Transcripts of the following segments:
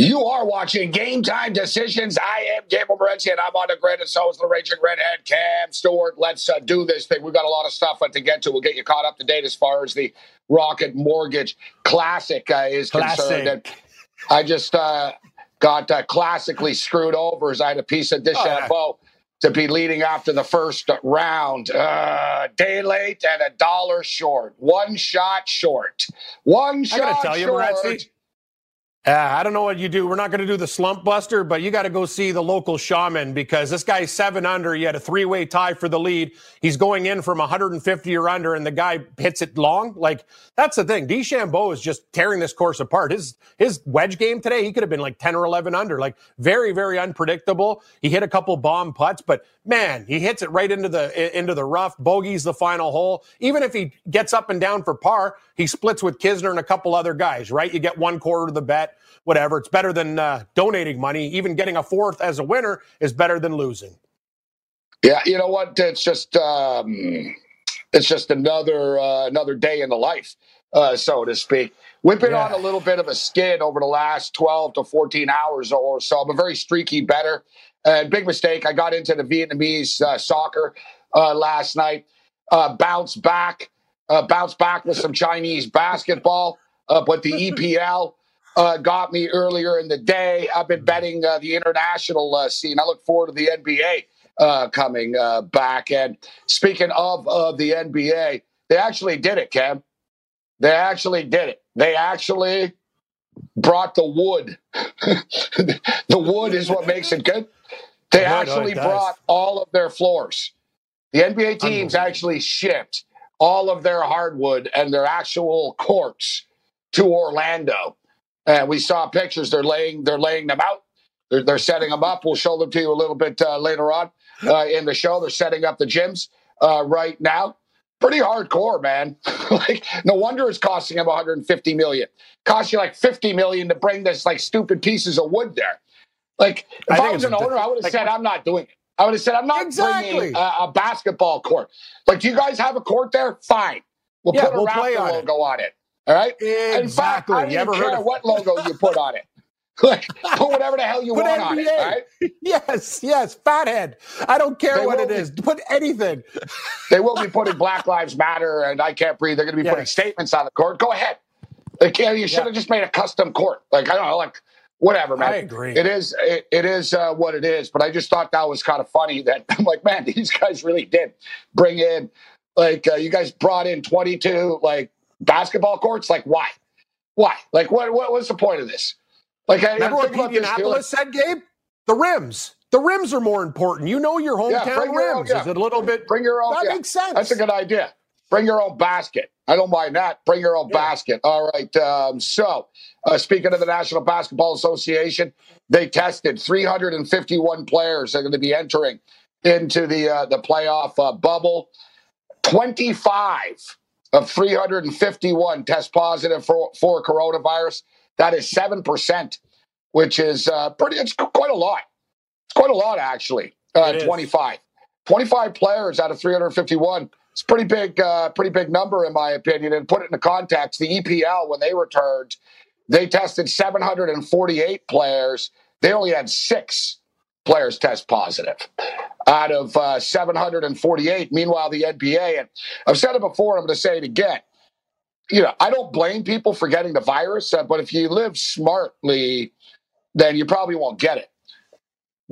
You are watching Game Time Decisions. I am Gabriel Morency, and I'm on the grid, and so is the Raging Redhead Cam Stewart. Let's uh, do this thing. We've got a lot of stuff uh, to get to. We'll get you caught up to date as far as the Rocket Mortgage Classic uh, is Classic. concerned. And I just uh, got uh, classically screwed over as I had a piece of DeChambeau to be leading after the first round. Uh, day late and a dollar short. One shot short. One I shot gotta tell you, short. Uh, I don't know what you do. We're not going to do the slump buster, but you got to go see the local shaman because this guy's seven under. He had a three way tie for the lead. He's going in from 150 or under, and the guy hits it long. Like that's the thing. DeChambeau is just tearing this course apart. His his wedge game today, he could have been like 10 or 11 under. Like very very unpredictable. He hit a couple bomb putts, but man, he hits it right into the into the rough. Bogeys the final hole. Even if he gets up and down for par, he splits with Kisner and a couple other guys. Right? You get one quarter of the bet whatever. It's bettor than uh, donating money. Even getting a fourth as a winner is better than losing. Yeah, you know what? It's just um, it's just another uh, another day in the life, uh, so to speak. We've been Yeah. on a little bit of a skid over the last twelve to fourteen hours or so. I'm a very streaky better, and big mistake. I got into the Vietnamese uh, soccer uh, last night. Uh, bounced back, uh, bounced back with some Chinese basketball, uh, but the EPL uh, got me earlier in the day. I've been betting uh, the international uh, scene. I look forward to the NBA uh, coming uh, back. And speaking of the NBA, they actually did it, Cam. They actually did it. They actually brought the wood. the wood is what makes it good. They I actually does. brought all of their floors. The NBA teams actually shipped all of their hardwood and their actual courts to Orlando. And we saw pictures. They're laying they're laying them out. They're, they're setting them up. We'll show them to you a little bit uh, later on uh, in the show. They're setting up the gyms uh, right now. Pretty hardcore, man. like no wonder it's costing them 150 million. Cost you like 50 million to bring this like stupid pieces of wood there. Like if I I, was an owner, I would have like- said I'm not doing it. I would have said I'm not Exactly. bringing a, a basketball court. Like, do you guys have a court there? Fine. We'll Yeah, put a we'll Raptor logo on it. All right. Fact, Exactly. Don't You ever heard of- what logo you put on it. Like, put whatever the hell you Put want on it. NBA. Right. Yes, yes, fathead. I don't care They what it be- is. Put anything. They will be putting Black Lives Matter and I can't breathe. They're going to be Yeah. putting statements on the court. Go ahead. Like, yeah, you should have just made a custom court. Like, I don't know, like whatever, man. I agree. It is, it, it is uh, what it is. But I just thought that was kind of funny. That I'm like, man, these guys really did bring in, like, uh, you guys brought in 22 like basketball courts. Like, why? Why? Like, what? What was the point of this? Like, I, Remember what this, said, Gabe? The rims. The rims are more important. You know your Yeah, hometown bring your own, rims. yeah. Is it a little bit? Bring your own. That yeah. makes sense. That's a good idea. Bring your own basket. I don't mind that. Bring your own yeah. basket. All right. Um, so, uh, speaking of the National Basketball Association, they tested 351 players that are going to be entering into the uh, the playoff uh, bubble. 25 of 351 test positive for, for coronavirus. That is 7%, which is uh, pretty, it's quite a lot. It's quite a lot, actually. Uh, 25. 25 players out of 351. It's pretty big, uh, pretty big number in my opinion. And put it into context, the EPL when they returned, they tested 748 players. They only had six players test positive out of uh, 748. Meanwhile, the NBA, and I've said it before, I'm going to say it again. You know, I don't blame people for getting the virus, uh, but if you live smartly, then you probably won't get it.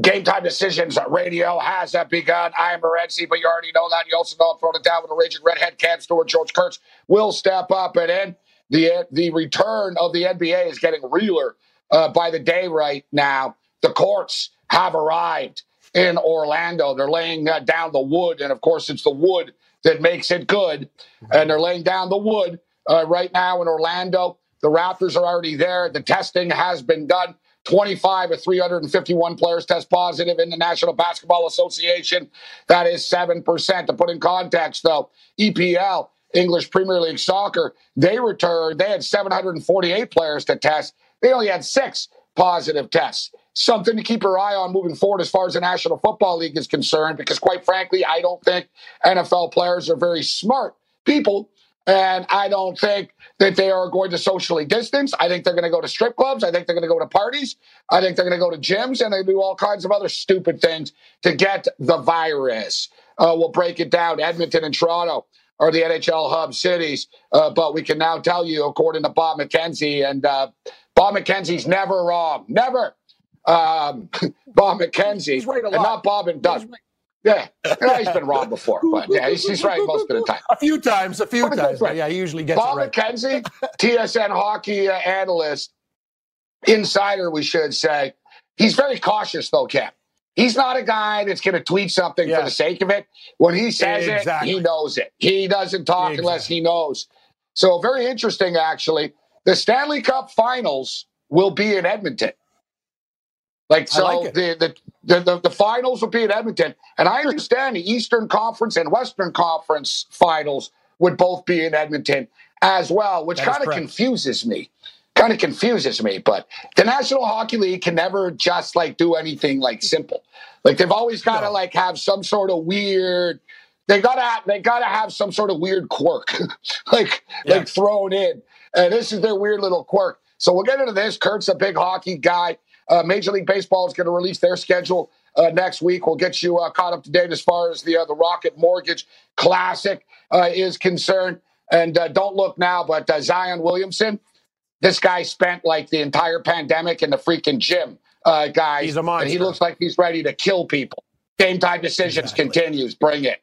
Game time decisions radio has that begun. I am Morency, but you already know that. You also know I'm throwing it down with a raging redhead Cam Stewart. George Kurtz will step up and in. The, the return of the NBA is getting realer uh, by the day right now. The courts have arrived in Orlando. They're laying uh, down the wood, and of course, it's the wood that makes it good. And they're laying down the wood uh, right now in Orlando. The Raptors are already there. The testing has been done. 25 of 351 players test positive in the National Basketball Association. That is 7%. To put in context, though, EPL, English Premier League Soccer, they returned, they had 748 players to test. They only had six positive tests. Something to keep your eye on moving forward as far as the National Football League is concerned, because quite frankly, I don't think NFL players are very smart people and I don't think that they are going to socially distance. I think they're going to go to strip clubs. I think they're going to go to parties. I think they're going to go to gyms and they do all kinds of other stupid things to get the virus. Uh, we'll break it down. Edmonton and Toronto are the NHL hub cities, uh, but we can now tell you, according to Bob McKenzie, and uh, Bob McKenzie's never wrong. Never. Um, Bob McKenzie, he's right a and not Bob and Doug. Yeah, yeah, he's been wrong before, but yeah, he's, he's, right most of the time. A few times, a few times. Right. Yeah, he usually gets Bob it right. McKenzie, TSN hockey uh, analyst, insider, we should say. He's very cautious, though, Cam. He's not a guy that's going to tweet something yeah. for the sake of it. When he says exactly. it, he knows it. He doesn't talk exactly. unless he knows. So, very interesting, actually. The Stanley Cup Finals will be in Edmonton. Like so, like the, the, the the finals will be at Edmonton, and I understand the Eastern Conference and Western Conference finals would both be in Edmonton as well, which kind of confuses me. Kind of confuses me, but the National Hockey League can never just like do anything like simple. Like they've always got to no. like have some sort of weird. They gotta they gotta have some sort of weird quirk, like yeah. like thrown in, and this is their weird little quirk. So we'll get into this. Kurt's a big hockey guy. Uh, Major League Baseball is going to release their schedule uh, next week. We'll get you uh, caught up to date as far as the uh, the Rocket Mortgage Classic uh, is concerned. And uh, don't look now, but Zion Williamson, this guy spent like the entire pandemic in the freaking gym, guys. He's a monster. And he looks like he's ready to kill people. Game time decisions exactly. continues. Bring it.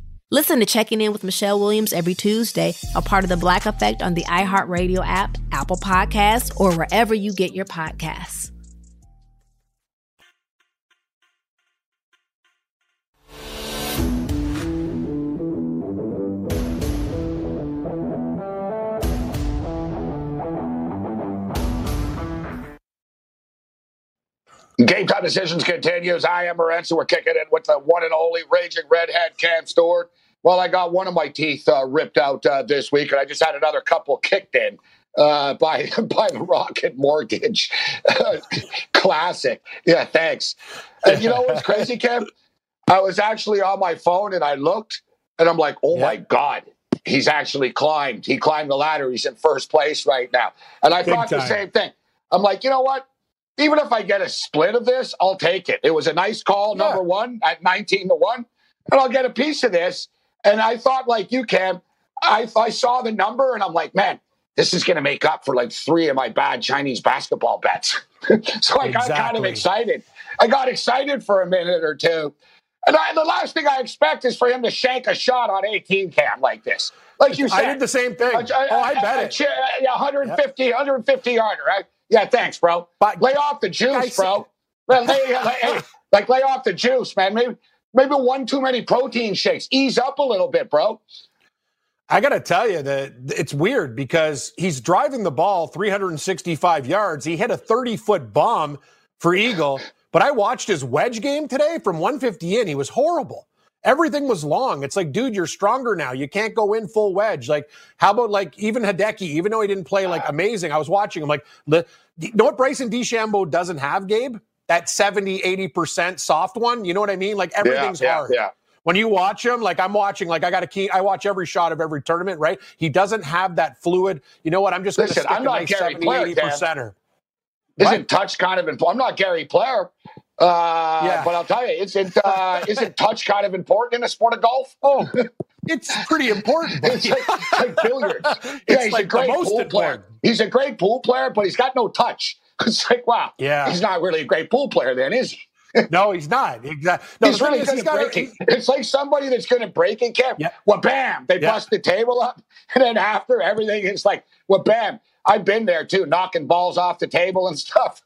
Listen to Checking In with Michelle Williams every Tuesday, a part of the Black Effect on the iHeartRadio app, Apple Podcasts, or wherever you get your podcasts. Game time decisions continues. I am Morenz, we're kicking it with the one and only Raging Redhead Cam Stewart. Well, I got one of my teeth uh, ripped out uh, this week, and I just had another couple kicked in uh, by by the Rocket Mortgage. Classic. Yeah, thanks. And you know what's crazy, Cam? I was actually on my phone and I looked, and I'm like, oh yeah. my god, he's actually climbed. He climbed the ladder. He's in first place right now. And I Big thought time. the same thing. I'm like, you know what? even if I get a split of this, I'll take it. It was a nice call, yeah. number one at 19 to 1, and I'll get a piece of this. And I thought, like you, Cam, I, I saw the number and I'm like, man, this is going to make up for like three of my bad Chinese basketball bets. so I got kind of excited. I got excited for a minute or two. And I, the last thing I expect is for him to shank a shot on 18 cam like this. Like you said. I did the same thing. A, a, oh, I bet a, it. 150, yep. 150 yarder, right? Yeah, thanks, bro. But lay off the juice, bro. lay, lay, like lay off the juice, man. Maybe maybe one too many protein shakes. Ease up a little bit, bro. I got to tell you that it's weird because he's driving the ball 365 yards. He hit a 30 foot bomb for Eagle, but I watched his wedge game today from 150 in. He was horrible. Everything was long. It's like, dude, you're stronger now. You can't go in full wedge. Like, how about like even Hideki, even though he didn't play like ah. amazing, I was watching him like, you know what Bryson DeChambeau doesn't have, Gabe? That 70, 80% soft one. You know what I mean? Like everything's yeah, yeah, hard. Yeah. When you watch him, like I'm watching, like I got a key, I watch every shot of every tournament, right? He doesn't have that fluid. You know what? I'm just going to stick I'm not nice Gary 70, Player, 80%er. Isn't touch kind of important? I'm not Gary Player. Uh, yeah. But I'll tell you, isn't uh, isn't touch kind of important in a sport of golf? Oh, it's pretty important. it's like, like billiards. yeah, he's like a great pool important. player. He's a great pool player, but he's got no touch. It's like, wow, yeah, he's not really a great pool player, then, is he? no, he's not. Exactly. No, he's really good at breaking. It's like somebody that's going to break and camp. Yeah. Well, bam, they yeah. bust the table up, and then after everything, it's like, well, bam, I've been there too, knocking balls off the table and stuff.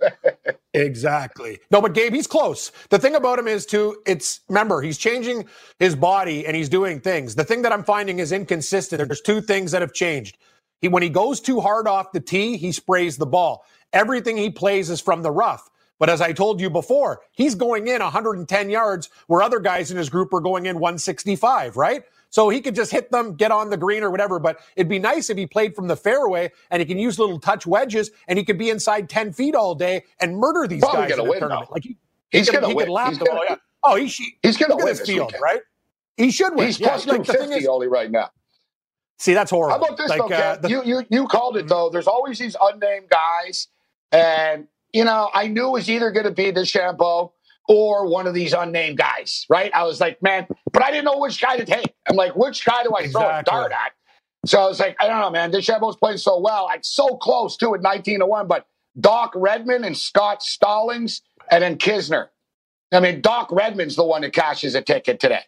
exactly. No, but Gabe, he's close. The thing about him is too, it's remember, he's changing his body and he's doing things. The thing that I'm finding is inconsistent. There's two things that have changed. He when he goes too hard off the tee, he sprays the ball. Everything he plays is from the rough. But as I told you before, he's going in 110 yards where other guys in his group are going in 165, right? So he could just hit them, get on the green or whatever. But it'd be nice if he played from the fairway and he can use little touch wedges and he could be inside 10 feet all day and murder these Probably guys in win, tournament. Though. Like he, he's going to win. He's gonna, oh, yeah. oh, he, he's going to win this field, weekend. right? He should win. He's plus yeah, 250 like, only right now. See, that's horrible. How about this, like, though, uh, the, you, you, you called it, though. There's always these unnamed guys. And, you know, I knew it was either going to be DeChambeau or one of these unnamed guys, right? I was like, man, but I didn't know which guy to take. I'm like, which guy do I exactly. throw a dart at? So I was like, I don't know, man. DeChambeau's playing so well. I'm so close to it, 19 to 1, but Doc Redman and Scott Stallings and then Kisner. I mean, Doc Redman's the one that cashes a ticket today.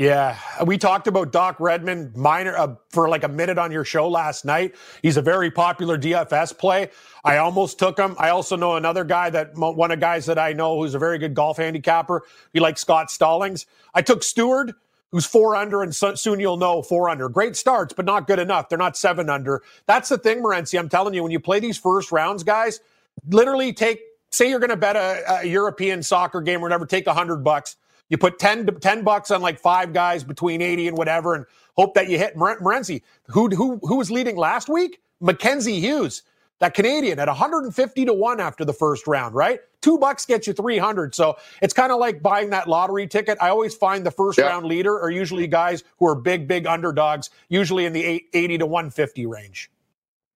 Yeah, we talked about Doc Redman minor uh, for like a minute on your show last night. He's a very popular DFS play. I almost took him. I also know another guy that one of guys that I know who's a very good golf handicapper. He likes Scott Stallings. I took Stewart, who's four under, and so, soon you'll know four under. Great starts, but not good enough. They're not seven under. That's the thing, Morency. I'm telling you, when you play these first rounds, guys, literally take. Say you're going to bet a, a European soccer game or whatever. Take a hundred bucks you put 10, 10 bucks on like five guys between 80 and whatever and hope that you hit Morency. Who, who, who was leading last week? Mackenzie Hughes, that Canadian at 150 to 1 after the first round, right? Two bucks gets you 300. So it's kind of like buying that lottery ticket. I always find the first round leader are usually guys who are big, big underdogs, usually in the 80 to 150 range.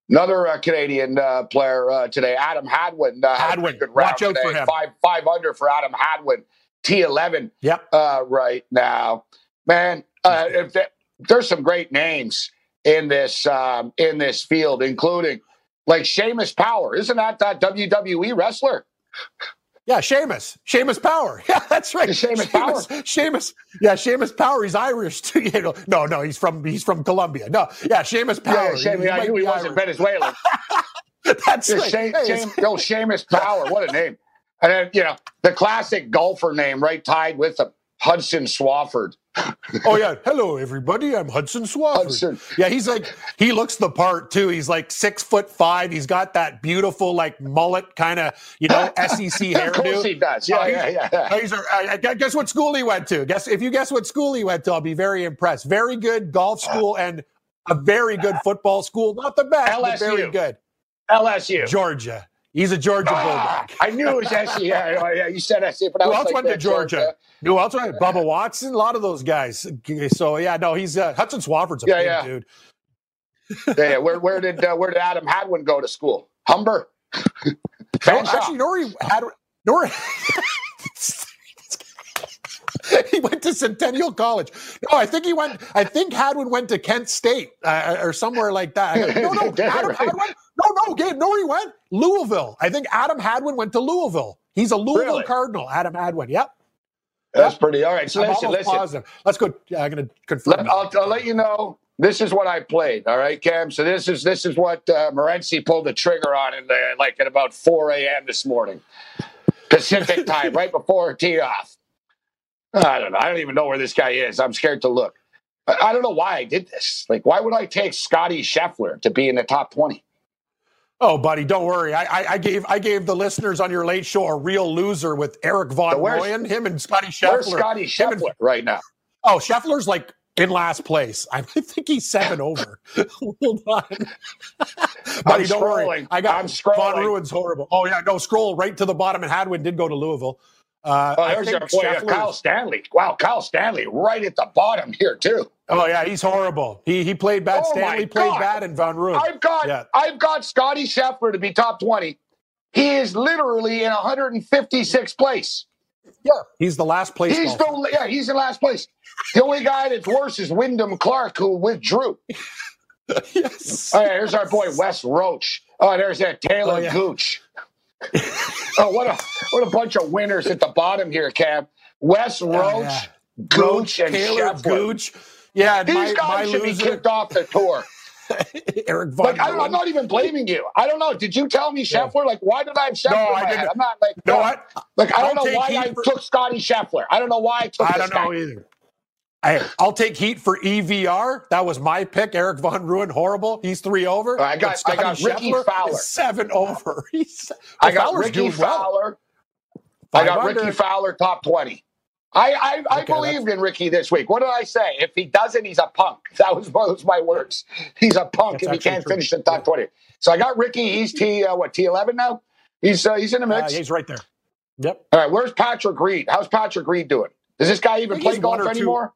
Another uh, Canadian uh, player uh, today, Adam Hadwin. Uh, Hadwin, watch out today. for him. Five, five under for Adam Hadwin. T11 yep. Uh, right now. Man, uh, there, there's some great names in this um, in this field, including like Seamus Power. Isn't that that WWE wrestler? Yeah, Sheamus. Seamus Power. Yeah, that's right. Sheamus, Power. Sheamus. Yeah, Seamus Power. He's Irish too. You know, no, no, he's from he's from Colombia. No, yeah, Seamus Power. Yeah, Sheamus, he, I knew he wasn't Venezuelan. that's yeah, right. Shame, hey, shame, yo, Seamus Power. What a name. And then, you know, the classic golfer name right tied with him, Hudson Swafford. oh yeah, hello everybody. I'm Hudson Swafford. Hudson. Yeah, he's like he looks the part too. He's like six foot five. He's got that beautiful like mullet kind of you know SEC hairdo. of course he does. Yeah, uh, yeah, yeah. yeah. He's, uh, guess what school he went to? Guess if you guess what school he went to, I'll be very impressed. Very good golf school and a very good football school. Not the best, LSU. but very good. LSU, Georgia. He's a Georgia ah, Bulldog. I knew it was SC. Yeah, yeah, you said SC, but I Who else like, went to Georgia? Georgia? Who else went? Bubba Watson, a lot of those guys. So yeah, no, he's uh, Hudson Swafford's a yeah, big yeah. dude. yeah, yeah, where where did uh, where did Adam Hadwin go to school? Humber. actually, Nori had Nori. he went to Centennial College. No, I think he went. I think Hadwin went to Kent State uh, or somewhere like that. no, no, Adam Hadwin. No, no, Gabe. No, he went Louisville. I think Adam Hadwin went to Louisville. He's a Louisville really? Cardinal. Adam Hadwin. Yep. That's yep. pretty. All right. So I'm listen, listen. Positive. Let's go. I'm going to confirm. Let, I'll, I'll, let you know. This is what I played. All right, Cam. So this is this is what uh, Morency pulled the trigger on in the, like at about 4 a.m. this morning, Pacific time, right before tee off. I don't know. I don't even know where this guy is. I'm scared to look. I don't know why I did this. Like, why would I take Scotty Scheffler to be in the top 20? Oh, buddy, don't worry. I, I, I, gave I gave the listeners on your late show a real loser with Erik van so him and Scotty Scheffler. Where's Scotty Scheffler and, right now? Oh, Scheffler's like in last place. I think he's seven over. Hold on. buddy, don't worry. I got I'm scrolling. Van Rooyen's horrible. Oh yeah, no, scroll right to the bottom. And Hadwin did go to Louisville. Uh, oh, there's our boy, uh, Kyle Stanley. Wow, Kyle Stanley right at the bottom here too. Oh yeah, he's horrible. He he played bad. Oh, Stanley played bad, and Van Rooyen. I've got yeah. I've got Scotty Scheffler to be top twenty. He is literally in 156th place. Yeah, he's the last place. He's the yeah, he's in last place. The only guy that's worse is Wyndham Clark, who withdrew. yes. Oh, yeah, here's our boy Wes Roach. Oh, there's that Taylor oh, yeah. Gooch. oh, what a what a bunch of winners at the bottom here, Cam. Wes Roach, oh, yeah. Gooch, and Taylor Scheffler. Gooch. Yeah, these my, guys my should loser. be kicked off the tour. Eric Von like, I, am not even blaming you. I don't know. Did you tell me Scheffler? Yeah. Like, why did I have Scheffler? No, I didn't. I'm not like. No, what? Like, I don't know why I for... took Scotty Scheffler. I don't know why I took. I don't know guy. either. I, will take heat for EVR. That was my pick. Erik Van Rooyen, horrible. He's three over. I got, I got Rickie Fowler. Seven over. He's, I got Fowler's Rickie Fowler. Well. I got Rickie Fowler top 20. I, I, I okay, believed in Ricky this week. What did I say? If he doesn't, he's a punk. That was one of my words. He's a punk if he can't true. finish the top yeah. 20. So I got Ricky. He's T, uh, what, T11 now? He's uh, he's in the mix. Uh, he's right there. Yep. All right. Where's Patrick Reed? How's Patrick Reed doing? Does this guy even play golf anymore?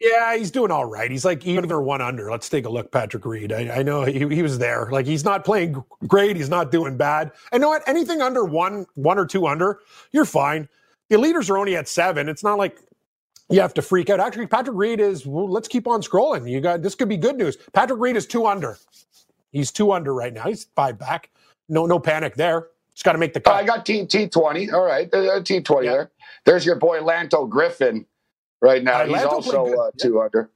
Two. Yeah, he's doing all right. He's like even or one under. Let's take a look, Patrick Reed. I, I know he, he was there. Like he's not playing great. He's not doing bad. And know what? Anything under one, one or two under, you're fine. The leaders are only at seven. It's not like you have to freak out. Actually, Patrick Reed is. Well, let's keep on scrolling. You got this could be good news. Patrick Reed is two under. He's two under right now. He's five back. No, no panic there. Just got to make the cut. I got T T twenty. All right, uh, T twenty yeah. there. There's your boy Lanto Griffin right now. Uh, He's also uh, two under.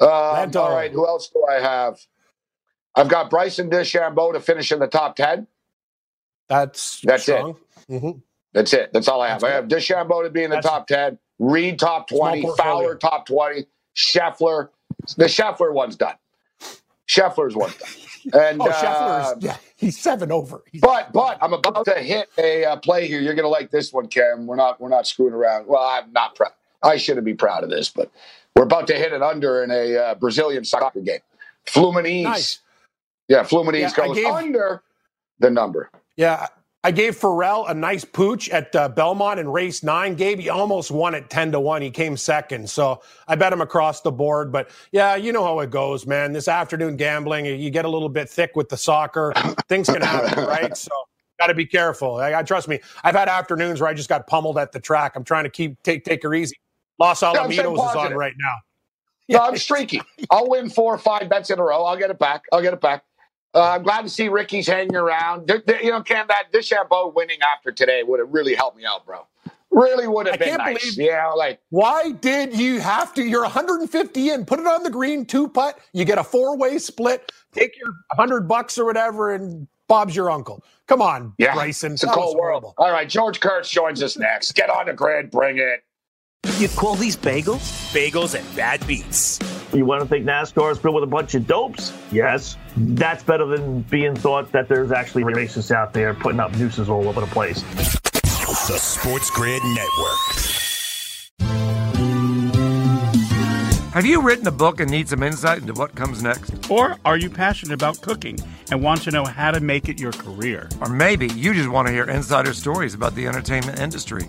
Um, all right, who else do I have? I've got Bryson DeChambeau to finish in the top ten. That's that's strong. it. Mm-hmm. That's it. That's all I have. That's I have DeChambeau to be in the that's top ten. Reed top twenty. Fowler top twenty. Scheffler. The Scheffler one's done. Scheffler's one done. And oh, uh, yeah, he's seven over. He's but but I'm about to hit a uh, play here. You're gonna like this one, Cam. We're not we're not screwing around. Well, I'm not proud. I shouldn't be proud of this, but we're about to hit it under in a uh, Brazilian soccer game. Fluminense. Nice. Yeah, Fluminense yeah, goes gave, under the number. Yeah, I gave Pharrell a nice pooch at uh, Belmont in race nine. Gabe, he almost won at 10 to 1. He came second. So I bet him across the board. But yeah, you know how it goes, man. This afternoon gambling, you get a little bit thick with the soccer. Things can happen, right? So got to be careful. I, I, trust me. I've had afternoons where I just got pummeled at the track. I'm trying to keep take take her easy. Los Alamitos is on right now. No, I'm streaky. I'll win four or five bets in a row. I'll get it back. I'll get it back. Uh, I'm glad to see Ricky's hanging around. you know, Cam, that DeChambeau winning after today would have really helped me out, bro. Really would have I been nice. yeah, like why did you have to? You're 150 in, put it on the green, two putt. You get a four way split. Take your 100 bucks or whatever, and Bob's your uncle. Come on, yeah, Bryson. It's a cold world. All right, George Kurtz joins us next. Get on the grid, bring it. You call these bagels? Bagels and bad beats. You want to think NASCAR is filled with a bunch of dopes? Yes. That's better than being thought that there's actually racists out there putting up nooses all over the place. The Sports Grid Network. Have you written a book and need some insight into what comes next? Or are you passionate about cooking and want to know how to make it your career? Or maybe you just want to hear insider stories about the entertainment industry.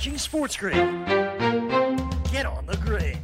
Watching Sports Grid. Get on the grid.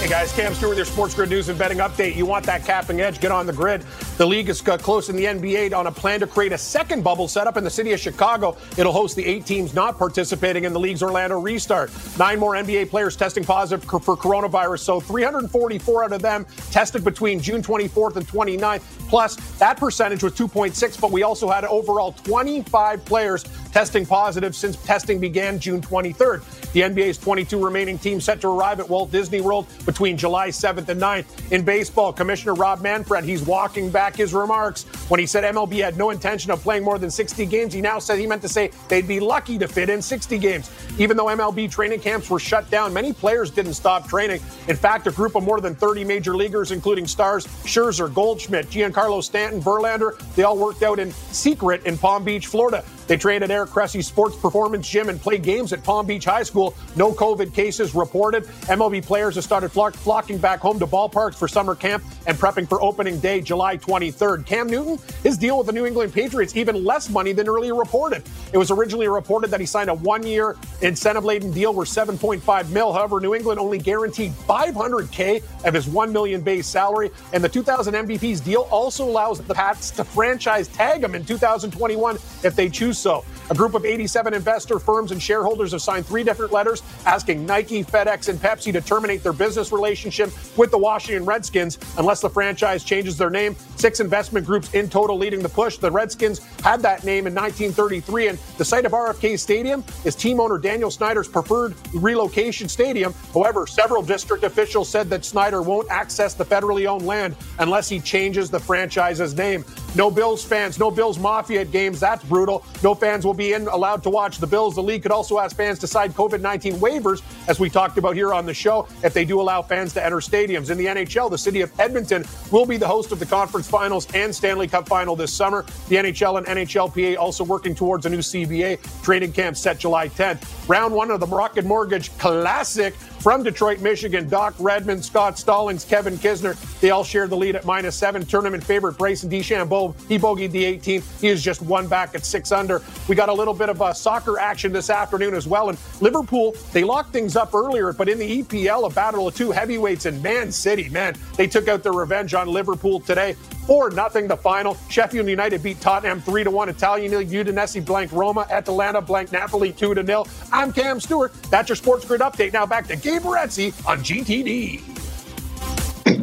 Hey guys, Cam Stewart with your Sports Grid News and Betting Update. You want that capping edge? Get on the grid. The league is uh, close in the NBA on a plan to create a second bubble setup in the city of Chicago. It'll host the eight teams not participating in the league's Orlando restart. Nine more NBA players testing positive for coronavirus, so 344 out of them tested between June 24th and 29th. Plus, that percentage was 2.6, but we also had overall 25 players testing positive since testing began June 23rd. The NBA's 22 remaining teams set to arrive at Walt Disney World between July 7th and 9th. In baseball, Commissioner Rob Manfred, he's walking back his remarks when he said MLB had no intention of playing more than 60 games. He now said he meant to say they'd be lucky to fit in 60 games. Even though MLB training camps were shut down, many players didn't stop training. In fact, a group of more than 30 major leaguers, including stars Scherzer, Goldschmidt, Giancarlo Stanton, Verlander, they all worked out in secret in Palm Beach, Florida. They trained at Eric Cressey Sports Performance Gym and played games at Palm Beach High School. No COVID cases reported. MLB players have started flock- flocking back home to ballparks for summer camp and prepping for opening day, July 23rd. Cam Newton, his deal with the New England Patriots, even less money than earlier reported. It was originally reported that he signed a one-year incentive-laden deal worth 7.5 mil. However, New England only guaranteed 500k of his 1 million base salary, and the 2000 MVP's deal also allows the Pats to franchise tag him in 2021 if they choose so. A group of 87 investor firms and shareholders have signed three different letters asking Nike, FedEx, and Pepsi to terminate their business relationship with the Washington Redskins unless the franchise changes their name. Six investment groups in total leading the push. The Redskins had that name in 1933, and the site of RFK Stadium is team owner Daniel Snyder's preferred relocation stadium. However, several district officials said that Snyder won't access the federally owned land unless he changes the franchise's name. No Bills fans, no Bills Mafia at games. That's brutal. No fans will be in allowed to watch the Bills. The league could also ask fans to sign COVID 19 waivers, as we talked about here on the show, if they do allow fans to enter stadiums. In the NHL, the city of Edmonton will be the host of the conference finals and Stanley Cup final this summer. The NHL and NHLPA also working towards a new CBA training camp set July 10th. Round one of the Rocket Mortgage Classic from Detroit, Michigan. Doc Redman, Scott Stallings, Kevin Kisner, they all shared the lead at minus seven. Tournament favorite Bryson DeChambeau, he bogeyed the 18th. He is just one back at six under. We got a little bit of uh, soccer action this afternoon as well. And Liverpool, they locked things up earlier, but in the EPL, a battle of two heavyweights in Man City, man, they took out their revenge on Liverpool today. 4 nothing the final. Sheffield United beat Tottenham 3 to 1. Italian Udinese blank Roma. Atalanta blank Napoli 2 to 0. I'm Cam Stewart. That's your sports grid update. Now back to Gabe Morency on GTD.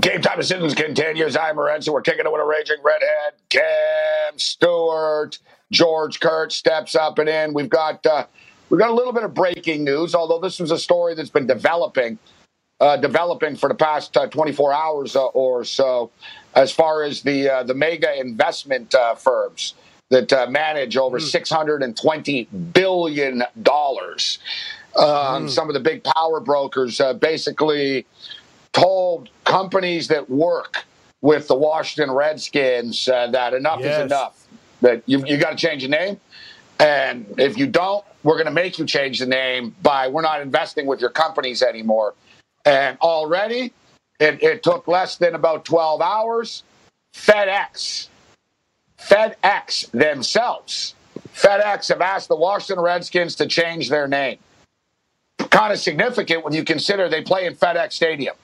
Game time decisions continues. I'm Morency. We're kicking it with a raging redhead. Cam Stewart. George Kurtz steps up and in. We've got uh, we've got a little bit of breaking news, although this was a story that's been developing uh, developing for the past uh, 24 hours uh, or so, as far as the uh, the mega investment uh, firms that uh, manage over 620 billion dollars. Um, Some of the big power brokers basically told companies that work with the Washington Redskins that enough Yes. is enough. That you you got to change the name, and if you don't, we're going to make you change the name by we're not investing with your companies anymore. And already, it, it took less than about 12 hours. FedEx, FedEx themselves, FedEx have asked the Washington Redskins to change their name. Kind of significant when you consider they play in FedEx Stadium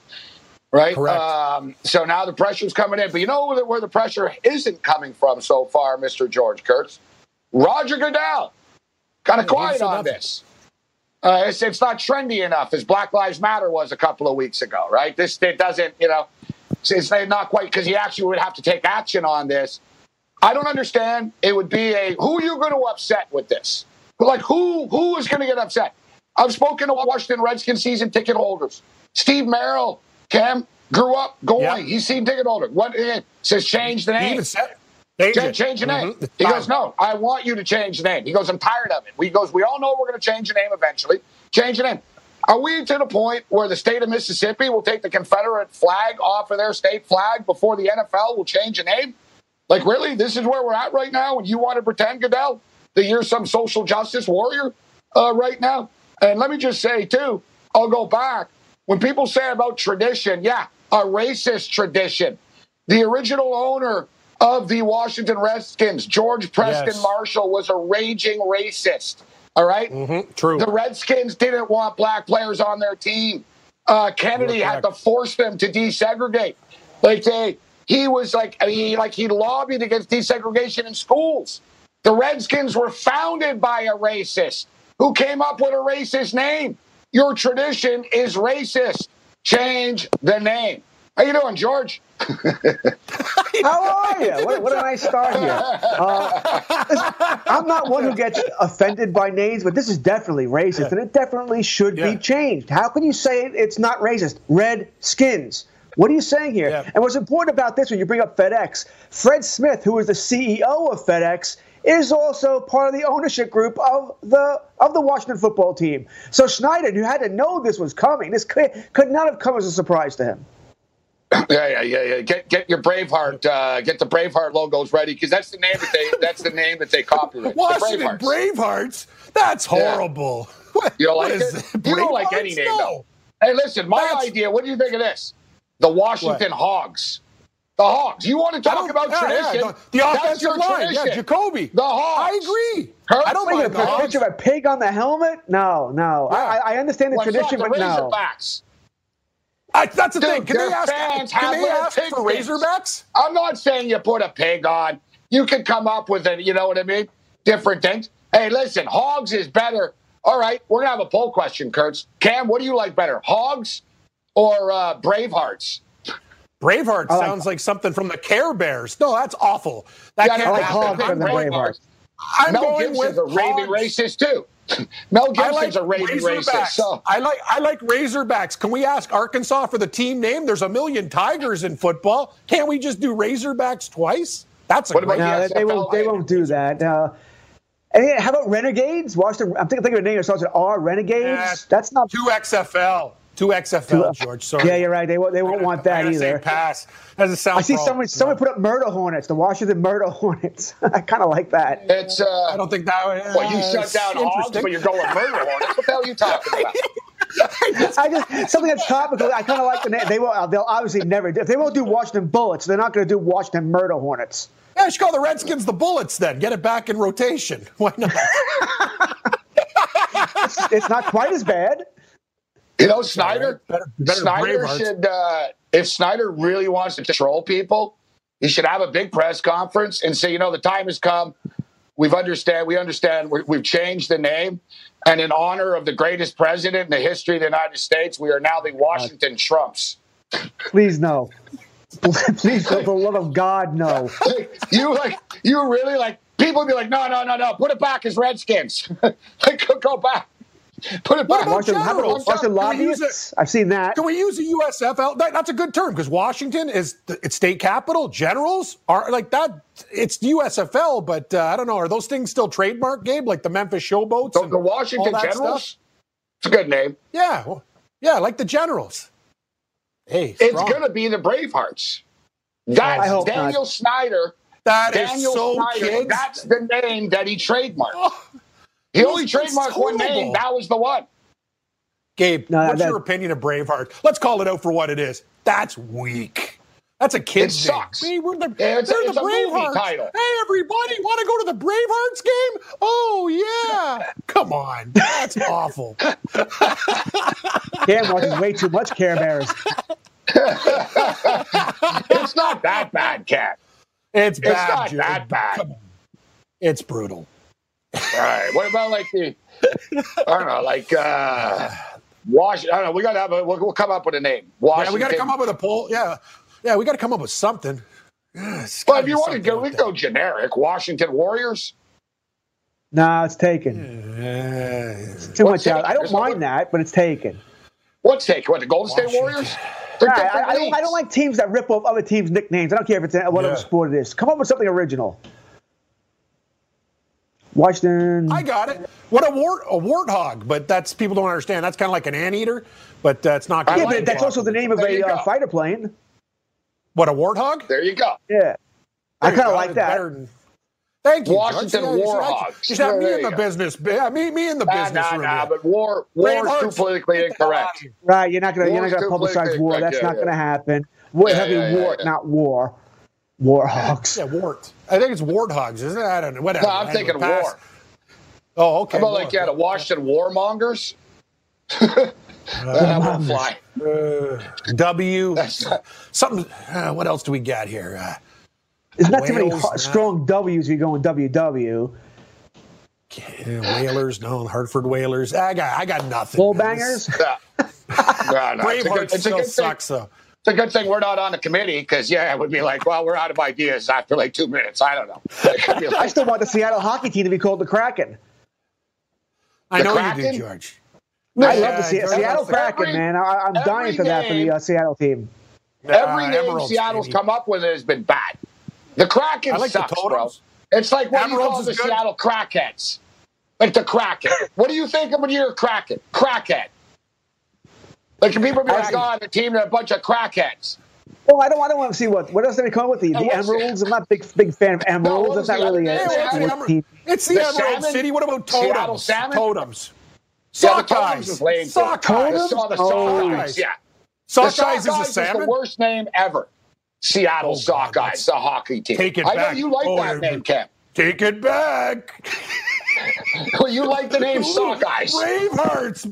right? Um, so now the pressure's coming in. But you know where the, pressure isn't coming from so far, Mr. George Kurtz? Roger Goodell. Kind of quiet on this. Uh, it's, it's not trendy enough as Black Lives Matter was a couple of weeks ago, right? This it doesn't, you know, it's, it's not quite because he actually would have to take action on this. I don't understand. It would be a who are you going to upset with this? Like who who is going to get upset? I've spoken to Washington Redskins season ticket holders. Steve Merrill Cam grew up going. Yep. He's seen ticket holder. What eh, says change the name? Change, change, change the name. Mm-hmm. He goes, no, I want you to change the name. He goes, I'm tired of it. He goes, we all know we're going to change the name eventually. Change the name. Are we to the point where the state of Mississippi will take the Confederate flag off of their state flag before the NFL will change the name? Like, really? This is where we're at right now? And you want to pretend, Goodell, that you're some social justice warrior uh, right now? And let me just say, too, I'll go back. When people say about tradition, yeah, a racist tradition. The original owner of the Washington Redskins, George Preston yes. Marshall, was a raging racist. All right? mm-hmm, true. The Redskins didn't want black players on their team. Uh, Kennedy had to force them to desegregate. Like they, he was like, I mean, like he lobbied against desegregation in schools. The Redskins were founded by a racist who came up with a racist name. Your tradition is racist. Change the name. How you doing, George? How are you? What, what a nice start here. Uh, I'm not one who gets offended by names, but this is definitely racist, yeah. and it definitely should yeah. be changed. How can you say it's not racist? Red skins. What are you saying here? Yeah. And what's important about this when you bring up FedEx, Fred Smith, who is the CEO of FedEx, is also part of the ownership group of the of the Washington football team. So Snyder, who had to know this was coming, this could, could not have come as a surprise to him. Yeah, yeah, yeah, yeah. Get get your Braveheart, uh, get the Braveheart logos ready because that's the name that they that's the name that they copyright. Washington the Bravehearts. Bravehearts. That's horrible. Yeah. You don't like it? You don't like any name no. though. Hey, listen, my that's... idea. What do you think of this? The Washington what? Hogs. The Hogs. You want to talk about yeah, tradition? Yeah, the, the offensive line. Tradition. Yeah, Jacoby. The Hogs. I agree. Kurt, I don't think a picture of a pig on the helmet. No, no. Yeah. I, I, understand the well, tradition, the but no. I, that's the Dude, thing. Can they ask, can they ask for Razorbacks? I'm not saying you put a pig on. You can come up with it. You know what I mean? Different things. Hey, listen, Hogs is better. All right, we're gonna have a poll question, Kurtz. Cam, what do you like better, Hogs or uh, Bravehearts? Braveheart like, sounds like something from the Care Bears. No, that's awful. That yeah, can't like happen. I'm, Braveheart. I'm Mel going Gibson's with a raving racist too. Mel Gibson's like a raving racist. So. I like I like Razorbacks. Can we ask Arkansas for the team name? There's a million Tigers in football. Can't we just do Razorbacks twice? That's a what great. No, they won't. They won't do that. Uh, and how about Renegades? Washington. I'm thinking, thinking of a name that starts with R. Renegades. Yeah, That's not two XFL. Two XFL, George. Sorry. Yeah, you're right. They won't. They won't want that either. Same pass. Doesn't sound. I see someone. Someone put up Murder Hornets. The Washington Murder Hornets. I kind of like that. It's. Uh, I don't think that. Uh, well, you shut down Hogs, but you're going Murder Hornets. What the hell are you talking about? I just something that's topical. I kind of like the name. They will. They'll obviously never. If they won't do Washington Bullets, they're not going to do Washington Murder Hornets. Yeah, you should call the Redskins the Bullets then. Get it back in rotation. Why not? it's, it's not quite as bad. You know, Snyder. Better, better Snyder should. Uh, if Snyder really wants to control people, he should have a big press conference and say, you know, the time has come. We've understand. We understand. we have changed the name, and in honor of the greatest president in the history of the United States, we are now the Washington Trumps. Please no. Please, for the love of God, no. you like you really like people be like, no, no, no, no. Put it back as Redskins. like, go back. Put it back. Washington, generals? Washington lobbyists. I've seen that. Can we use a USFL? That, that's a good term because Washington is the, it's state capital. Generals are like that. It's the USFL, but uh, I don't know. Are those things still trademark, Gabe? Like the Memphis Showboats? The, the Washington Generals. Stuff? It's a good name. Yeah, well, yeah, like the Generals. Hey, strong. it's going to be the Bravehearts. That's Daniel not. Snyder. That Daniel so Snyder. Kids. That's the name that he trademarked. Oh. He only trademarked one name. That was the one. Gabe, no, what's that, your opinion of Braveheart? Let's call it out for what it is. That's weak. That's a kid's it sucks. Name. we're the, yeah, it's, it's the Bravehearts. title. Hey, everybody, want to go to the Bravehearts game? Oh yeah! Come on, that's awful. Cam watches way too much Care Bears. it's not that bad, Cat. It's bad. It's not Jim. that bad. It's brutal. All right. What about like the? I don't know, like. uh Washington. I don't know. We got to have a. We'll, we'll, come up with a name. Washington. Yeah, we got to come up with a poll. Yeah, yeah, we got to come up with something. Yeah, well, if you want to go, we go generic. Washington Warriors. No, nah, it's taken. Yeah. It's too What's much out. I don't mind that, but it's taken. What's taken? What the Golden Washington. State Warriors? I, I, don't, I, don't, like teams that rip off other teams' nicknames. I don't care if it's whatever yeah. sport it is. Come up with something original. Washington. I got it. What a wart a warthog, but that's people don't understand. That's kind of like an anteater, but uh, it's not. Yeah, but that's also the name of a uh, fighter plane. What a warthog? There you go. Yeah, there I kind of like that. Than, thank you, Washington George. Warhogs. You should me in the business. Yeah, me, me in the nah, business nah, room. Nah, but war, war is too politically incorrect. Right, you're not gonna, you're not gonna publicize war. That's yeah, not yeah. gonna happen. War, yeah, yeah, war, not war. Warhogs. Yeah, wart. I think it's warthogs, isn't it? I don't know. Whatever. No, I'm thinking war. Oh, okay. How about war. like yeah, the Washington warmongers? that won't fly. Uh, w. something. Uh, what else do we got here? Uh, There's not too many strong W's. We go in WW. Yeah, Whalers, no, Hartford Whalers. I got, I got nothing. Bull bangers. no, no, Braveheart it's a good, it's still a good sucks though. It's a good thing we're not on the committee because yeah, it would be like, well, we're out of ideas after like two minutes. I don't know. Like, I still want the Seattle hockey team to be called the Kraken. I know Kraken? you do, George. I love the Se- Seattle Kraken, every, man. I, am dying for that for the uh, Seattle team. Every uh, name Emeralds, Seattle's baby. come up with has been bad. The Kraken like sucks, bro. It's like what Emeralds you call the good. Seattle Crackheads. Like the Kraken. what do you think of when you're a Kraken? Crackhead. Like your people be like, oh, the team are a bunch of crackheads. Well, I don't, I don't want to see what what else did they come with the, the Emeralds. I'm not a big big fan of Emeralds. No, That's not really a, a. It's the, the Emerald salmon? City. What about totems? Totems. Sockeyes. Yeah, Sockeyes. Saw the oh, Sockeyes. Yeah. Sockeyes is a salmon. Is the worst name ever. Seattle oh, Sockeyes, the hockey team. Take it I back. know you like oh, that name, Cam. Take it back. well, you like the name Sockeyes. Bravehearts.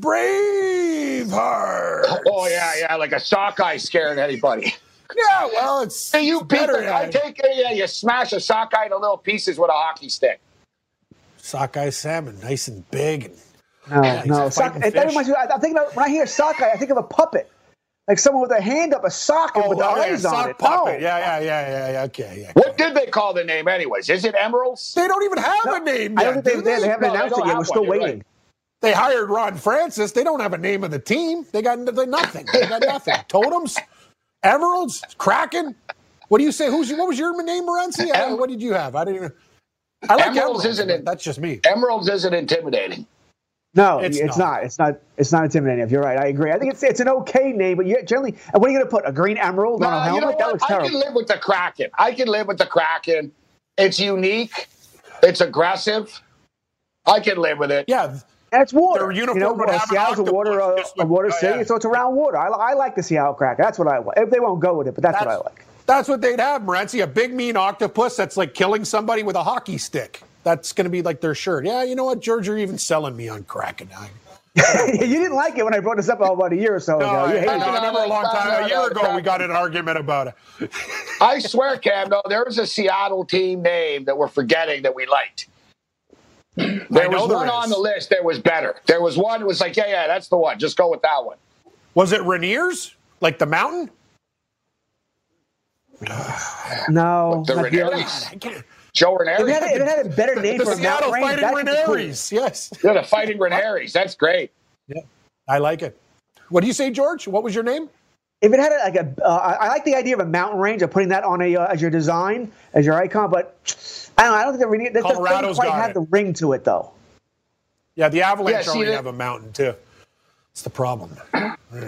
Bravehearts. Oh, yeah, yeah. Like a Sockeye scaring anybody. Yeah, well, it's. Hey, you beat the, I take it, yeah, you smash a sockeye into little pieces with a hockey stick. Sockeye salmon, nice and big. And, no, yeah, no. Sock, it, that reminds me, I, I think about, when I hear sockeye, I think of a puppet. Like someone with a hand up a socket oh, with the oh, eyes yeah, on it. Puppet. Oh. Yeah, yeah, yeah, yeah, yeah. Okay. Yeah, what did they call the name, anyways? Is it Emeralds? They don't even have no, a name. Yet, I don't think they, they, they haven't no, announced they it yet. We're still waiting. Right. They hired Ron Francis. They don't have a name of the team. They got nothing. They got nothing. Totems. Emeralds, Kraken. What do you say? Who's what was your name, Morency? Em- what did you have? I didn't even. I like Emeralds, Emeralds isn't it? That's just me. Emeralds isn't intimidating. No, it's, it's not. not. It's not. It's not intimidating. If you're right, I agree. I think it's it's an okay name, but you generally. And what are you going to put a green emerald no, on a helmet? You know that looks terrible. I can live with the Kraken. I can live with the Kraken. It's unique. It's aggressive. I can live with it. Yeah, and it's water. you know, uh, Seattle's a water, uh, a water oh, city, yeah. so it's around water. I, I, like the Seattle Kraken. That's what I like. If they won't go with it, but that's, that's what I like. That's what they'd have, Morency. A big, mean octopus that's like killing somebody with a hockey stick. That's going to be like their shirt. Yeah, you know what, George? You're even selling me on Kraken. you didn't like it when I brought this up about a year or so no, ago. You I, I, remember a long time, a year ago, we got an argument about it. I swear, Cam, though, there was a Seattle team name that we're forgetting that we liked. There was one is. on the list that was better. There was one that was like, yeah, yeah, that's the one. Just go with that one. Was it Rainier's? Like the mountain? no. The Rainiers. Joe Ranieri. It had, it had, a better name for the for Seattle Fighting Ranieris. Yes. Yeah, the Fighting Ranieris. That's great. Yeah, I like it. What do you say, George? What was your name? If it had a, like a, uh, I like the idea of a mountain range of putting that on a uh, as your design as your icon, but I don't. I don't think the ring that doesn't quite have it. the ring to it though. Yeah, the Avalanche yeah, already have a mountain too. It's the problem.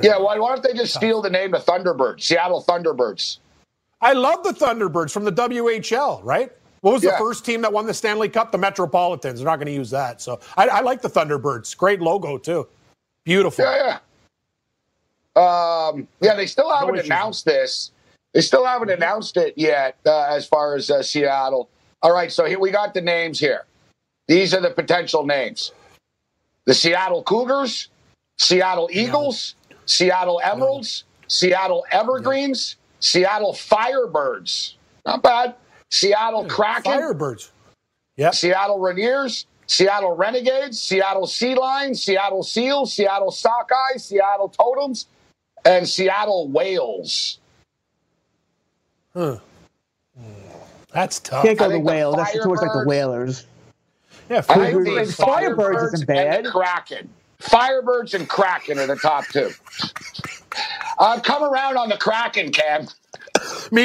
Yeah, why, why don't they just steal the name of Thunderbirds, Seattle Thunderbirds? I love the Thunderbirds from the WHL, right? What was yeah. the first team that won the Stanley Cup? The Metropolitans. They're not going to use that. So I, I, like the Thunderbirds. Great logo too. Beautiful. Yeah, yeah. Um, yeah, they still haven't no announced this. They still haven't announced it yet uh, as far as uh, Seattle. All right, so here we got the names here. These are the potential names: the Seattle Cougars, Seattle Eagles, no. Seattle Emeralds, no. Seattle Evergreens, no. Seattle Firebirds. Not bad. Seattle hmm, Kraken. Firebirds. Yeah. Seattle Rainiers, Seattle Renegades, Seattle Sea Lions, Seattle Seals, Seattle Sockeyes, Seattle Totems, and Seattle Whales. Huh. That's tough. Can't go the whale. That's towards like the whalers. Yeah, I think the Firebirds, Firebirds isn't bad. And Kraken. Firebirds and Kraken are the top two. I've come around on the Kraken, Cam. Me.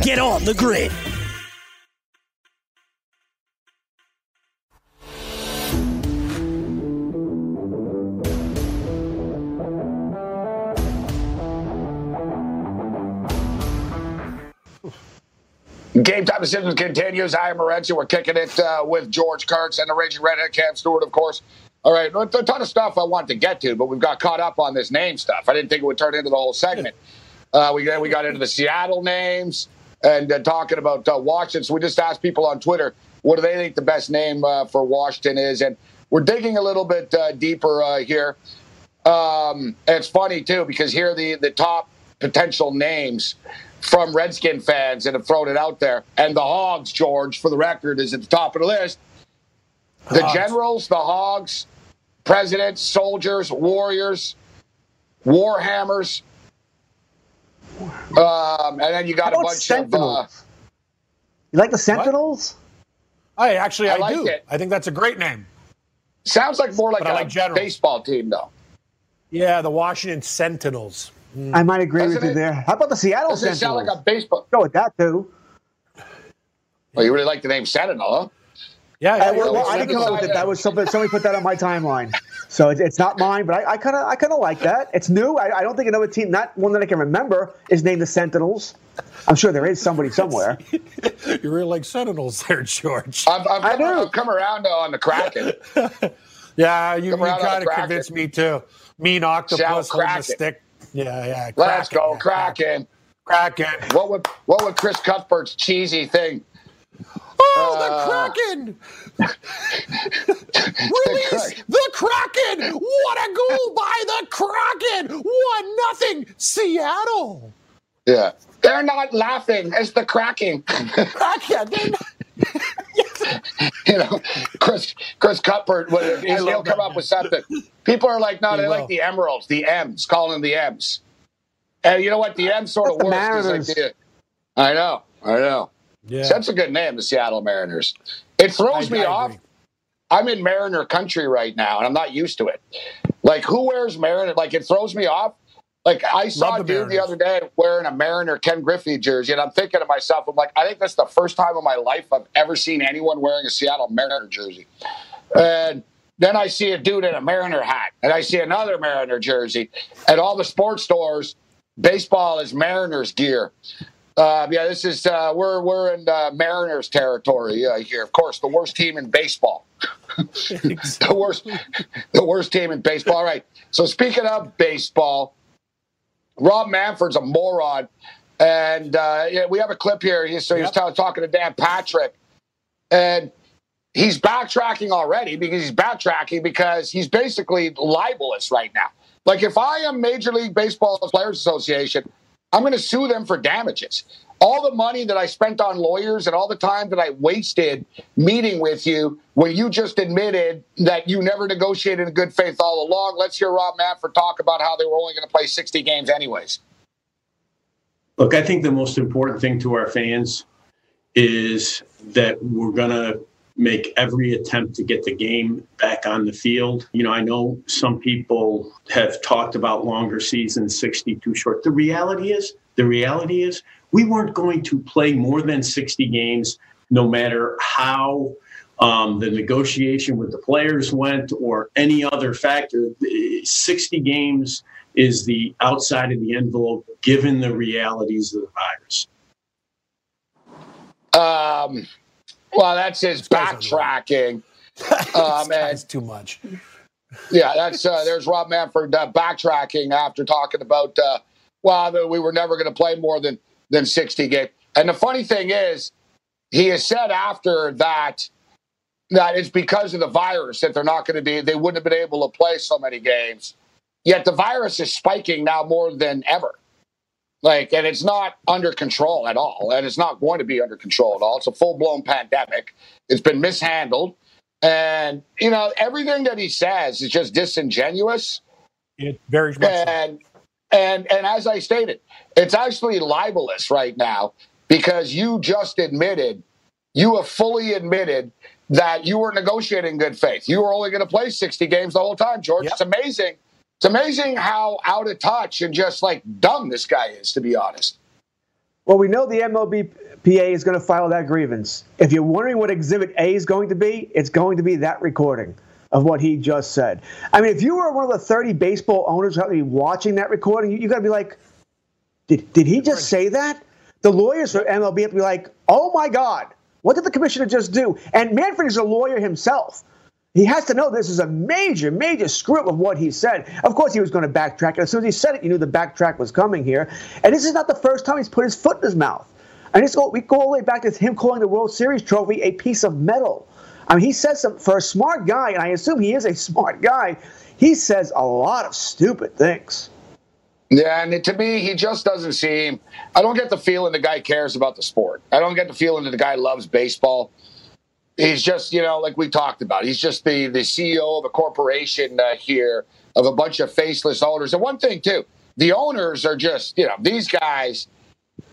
Get on the grid. Game time decisions continues. I am Morency. We're kicking it uh, with George Kurtz and the Raging Redhead Cam Stewart, of course. All right, a ton of stuff I want to get to, but we've got caught up on this name stuff. I didn't think it would turn into the whole segment. Uh, we, we got into the Seattle names and uh, talking about uh, Washington. So we just asked people on Twitter, what do they think the best name uh, for Washington is? And we're digging a little bit uh, deeper uh, here. Um, it's funny, too, because here are the, the top potential names from Redskin fans that have thrown it out there. And the Hogs, George, for the record, is at the top of the list. The Hogs. Generals, the Hogs, Presidents, Soldiers, Warriors, Warhammers. Um, and then you got a bunch Sentinels? of. Uh, you like the Sentinels? What? I actually I, I like do. It. I think that's a great name. Sounds like more like but a like baseball team, though. Yeah, the Washington Sentinels. Mm. I might agree Doesn't with you there. How about the Seattle Doesn't Sentinels? sound like a baseball. Go with that too. Well, you really like the name Sentinel, huh? Yeah, yeah. I, well, well, I didn't come up with it. That was something. Somebody put that on my timeline, so it's, it's not mine. But I kind of, I kind of like that. It's new. I, I, don't think another team, not one that I can remember, is named the Sentinels. I'm sure there is somebody somewhere. you really like Sentinels, there, George. I've, I've, I come, I've come around on the Kraken. yeah, you, you kind of convinced me too. Mean octopus holding a stick. Yeah, yeah. Kraken, Let's go, Kraken. Kraken. What would what would Chris Cuthbert's cheesy thing? Oh, uh, the Kraken! Release the Kraken! What a goal by the Kraken! One nothing, Seattle. Yeah, they're not laughing. It's the Kraken. Kraken. you know, Chris Chris Cuthbert, he'll come up with something. People are like, no, they like the Emeralds, the M's, calling them the M's. And you know what? The M sort of works. Like the, I know, I know. Yeah. that's a good name, the Seattle Mariners. It throws I, me I off. Agree. I'm in Mariner country right now, and I'm not used to it. Like, who wears Mariner? Like, it throws me off like I saw a dude the other day wearing a Mariner Ken Griffey jersey, and I'm thinking to myself, I'm like, I think that's the first time in my life I've ever seen anyone wearing a Seattle Mariner jersey. And then I see a dude in a Mariner hat, and I see another Mariner jersey. At all the sports stores, baseball is Mariners gear. Uh, yeah, this is uh, we're we're in uh, Mariners territory uh, here. Of course, the worst team in baseball. the worst, the worst team in baseball. All right. So speaking of baseball, Rob Manfred's a moron. And uh, yeah, we have a clip here. He, so he's yep. talking to Dan Patrick. And he's backtracking already because he's backtracking because he's basically libelous right now. Like, if I am Major League Baseball Players Association, I'm going to sue them for damages all the money that I spent on lawyers and all the time that I wasted meeting with you when you just admitted that you never negotiated in good faith all along. Let's hear Rob Manfred talk about how they were only going to play 60 games anyways. Look, I think the most important thing to our fans is that we're going to make every attempt to get the game back on the field. You know, I know some people have talked about longer seasons, 62 short. The reality is, the reality is, we weren't going to play more than 60 games, no matter how um, the negotiation with the players went or any other factor. 60 games is the outside of the envelope, given the realities of the virus. Um, well, that's his backtracking. um, that's too much. Yeah, that's uh, there's Rob Manfred uh, backtracking after talking about uh, well, we were never going to play more than than 60 games. And the funny thing is, he has said after that that it's because of the virus that they're not going to be they wouldn't have been able to play so many games. Yet the virus is spiking now more than ever. Like, and it's not under control at all. And it's not going to be under control at all. It's a full blown pandemic. It's been mishandled. And, you know, everything that he says is just disingenuous. It very much. And, and, and as I stated, it's actually libelous right now because you just admitted, you have fully admitted that you were negotiating good faith. You were only going to play 60 games the whole time, George. Yep. It's amazing it's amazing how out of touch and just like dumb this guy is, to be honest. Well, we know the MLBPA is going to file that grievance. If you're wondering what Exhibit A is going to be, it's going to be that recording of what he just said. I mean, if you were one of the 30 baseball owners who be watching that recording, you, you got to be like, did, did he just say that? The lawyers for MLB have to be like, oh my God, what did the commissioner just do? And Manfred is a lawyer himself. He has to know this is a major, major screw of what he said. Of course, he was going to backtrack. As soon as he said it, you knew the backtrack was coming here. And this is not the first time he's put his foot in his mouth. And go, we go all the way back to him calling the World Series trophy a piece of metal. I mean, he says some, for a smart guy, and I assume he is a smart guy, he says a lot of stupid things. Yeah, and to me, he just doesn't seem. I don't get the feeling the guy cares about the sport. I don't get the feeling that the guy loves baseball he's just you know like we talked about he's just the the ceo of a corporation uh, here of a bunch of faceless owners. And one thing too the owners are just you know these guys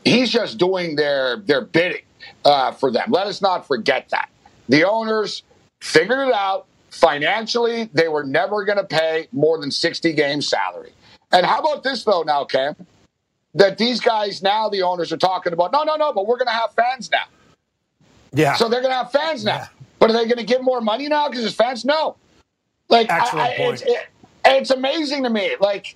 he's just doing their their bidding uh, for them. Let us not forget that. The owners figured it out. Financially they were never going to pay more than 60 games salary. And how about this though now cam? That these guys now the owners are talking about no no no but we're going to have fans now yeah. So they're going to have fans now. Yeah. But are they going to give more money now because it's fans? No. Like, I, I. It's, it, it's amazing to me. Like,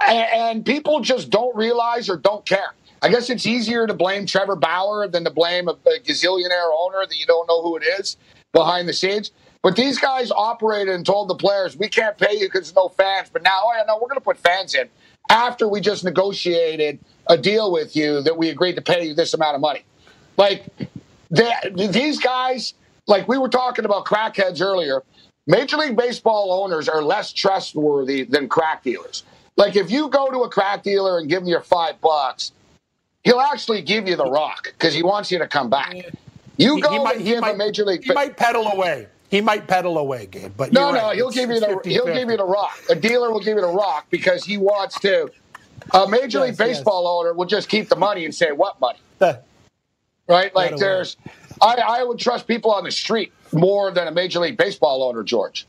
and, people just don't realize or don't care. I guess it's easier to blame Trevor Bauer than to blame a, a gazillionaire owner that you don't know who it is behind the scenes. But these guys operated and told the players, we can't pay you because there's no fans. But now, oh, yeah, no, we're going to put fans in after we just negotiated a deal with you that we agreed to pay you this amount of money. Like, they, these guys, like we were talking about crackheads earlier, Major League Baseball owners are less trustworthy than crack dealers. Like if you go to a crack dealer and give him your five bucks, he'll actually give you the rock because he wants you to come back. You go he, he might, and give might, a Major League. He might pedal away. He might pedal away, Gabe. But no, no, right. he'll it's, give you the 50, he'll 50. give you the rock. A dealer will give you the rock because he wants to. A Major yes, League Baseball yes. owner will just keep the money and say, "What money?" The, right? Like there's, I, I would trust people on the street more than a Major League Baseball owner, George.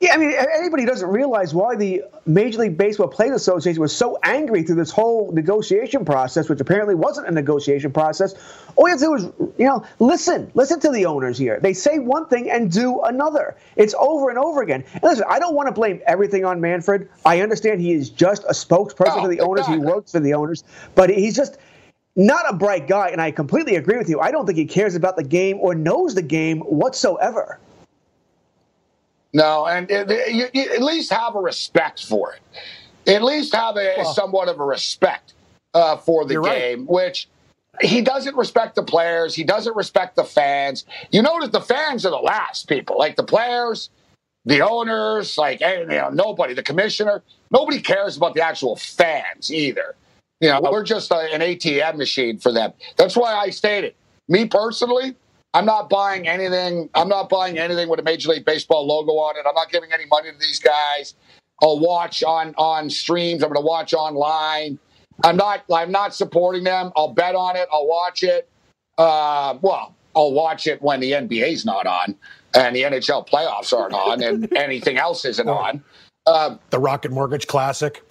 Yeah, I mean, anybody doesn't realize why the Major League Baseball Players Association was so angry through this whole negotiation process, which apparently wasn't a negotiation process. All you have to do is, you know, listen, listen to the owners here. They say one thing and do another. It's over and over again. And listen, I don't want to blame everything on Manfred. I understand he is just a spokesperson for the owners. He works for the owners, but he's just not a bright guy, and I completely agree with you. I don't think he cares about the game or knows the game whatsoever. No, and it, it, you, you, at least have a respect for it. At least have a well, somewhat of a respect uh, for the game, right. which he doesn't respect the players. He doesn't respect the fans. You notice the fans are the last people, like the players, the owners, like you know, nobody, the commissioner. Nobody cares about the actual fans either. You know, we're just a, an ATM machine for them. That's why I stated, me personally, I'm not buying anything. I'm not buying anything with a Major League Baseball logo on it. I'm not giving any money to these guys. I'll watch on on streams. I'm going to watch online. I'm not. I'm not supporting them. I'll bet on it. I'll watch it. Uh, well, I'll watch it when the NBA's not on and the NHL playoffs aren't on and anything else isn't on. Um, the Rocket Mortgage Classic.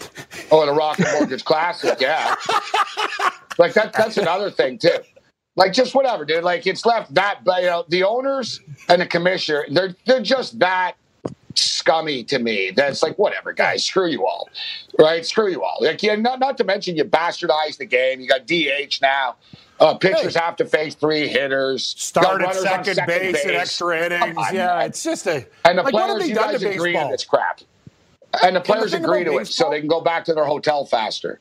Oh, the Rocket Mortgage Classic, yeah. like that, that's another thing too. Like just whatever, dude. Like it's left that, but you know, the owners and the commissioner, they're they're just that scummy to me. That's like whatever, guys. Screw you all, right? Screw you all. Like, yeah, not not to mention you bastardized the game. You got DH now. Uh, pitchers hey. have to face three hitters. Start at second, second base, base, and extra innings. Yeah, it's just a. And the like, players, you guys agree to this crap. And the players and the agree to baseball? it so they can go back to their hotel faster.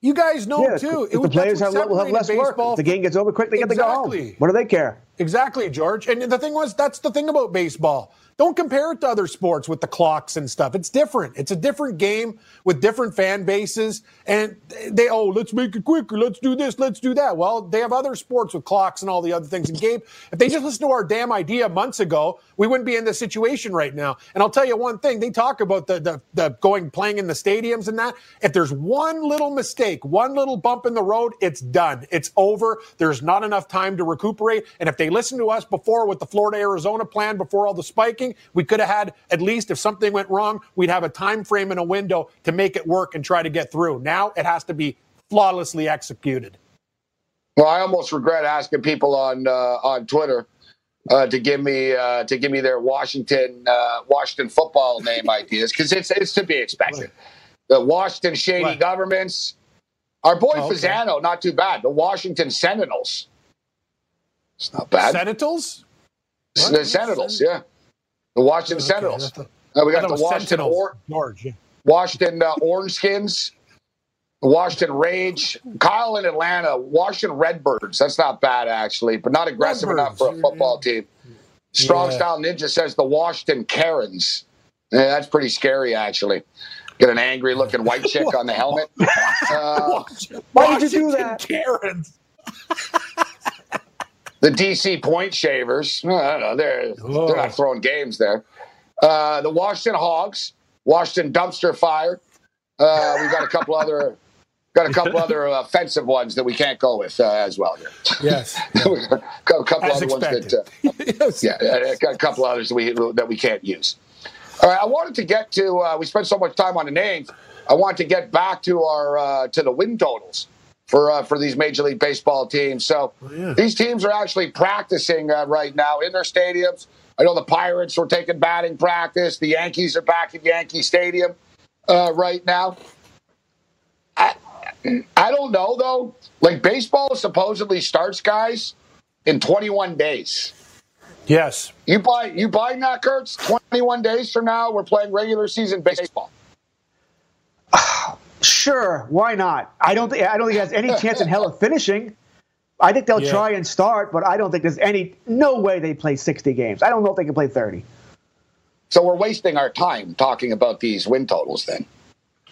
You guys know yeah, too. If the players have, will have less work. If the game gets over quick, they exactly. get to go home. What do they care? Exactly, George. And the thing was, that's the thing about baseball. Don't compare it to other sports with the clocks and stuff. It's different. It's a different game with different fan bases. And they, oh, let's make it quicker. Let's do this. Let's do that. Well, they have other sports with clocks and all the other things. And Gabe, if they just listened to our damn idea months ago, we wouldn't be in this situation right now. And I'll tell you one thing. They talk about the, the, the going, playing in the stadiums and that. If there's one little mistake, one little bump in the road, it's done. It's over. There's not enough time to recuperate. And if they listen to us before with the Florida Arizona plan, before all the spiking, we could have had at least if something went wrong, we'd have a time frame and a window to make it work and try to get through. Now it has to be flawlessly executed. Well, I almost regret asking people on uh, on Twitter uh, to give me uh, to give me their Washington uh, Washington football name ideas because it's it's to be expected. The Washington shady what? governments. Our boy oh, okay. Fasano, not too bad. The Washington Sentinels. It's not bad. Sentinels? The Sentinels, yeah. The Washington okay, Sentinels. The, uh, we got the Washington or, George, yeah. Washington uh, Orange Skins, Washington Rage, Kyle in Atlanta, Washington Redbirds. That's not bad actually, but not aggressive Redbirds. enough for a football team. Strong yeah. Style Ninja says the Washington Karens. Yeah, that's pretty scary actually. Get an angry looking white chick on the helmet. Uh, Why did you do that? Karens. the DC Point Shavers. I don't. They're, they're not throwing games there. Uh, the Washington Hogs, Washington Dumpster Fire. Uh, we've got a couple other. Got a couple other offensive ones that we can't go with uh, as well here. Yes, got a couple as other expected. ones that. Uh, yes. Yeah, got a couple others that we that we can't use. All right, I wanted to get to. Uh, we spent so much time on the names. I want to get back to our uh, to the win totals for uh, for these Major League Baseball teams. So oh, yeah. these teams are actually practicing uh, right now in their stadiums. I know the Pirates are taking batting practice. The Yankees are back at Yankee Stadium uh, right now. I I don't know though. Like baseball supposedly starts guys in 21 days. Yes. You buy you buying that, Kurtz? 21 days from now, we're playing regular season baseball. Sure, why not? I don't think I don't think it has any chance in hell of finishing. I think they'll yeah. try and start, but I don't think there's any no way they play 60 games. I don't know if they can play 30. So we're wasting our time talking about these win totals then.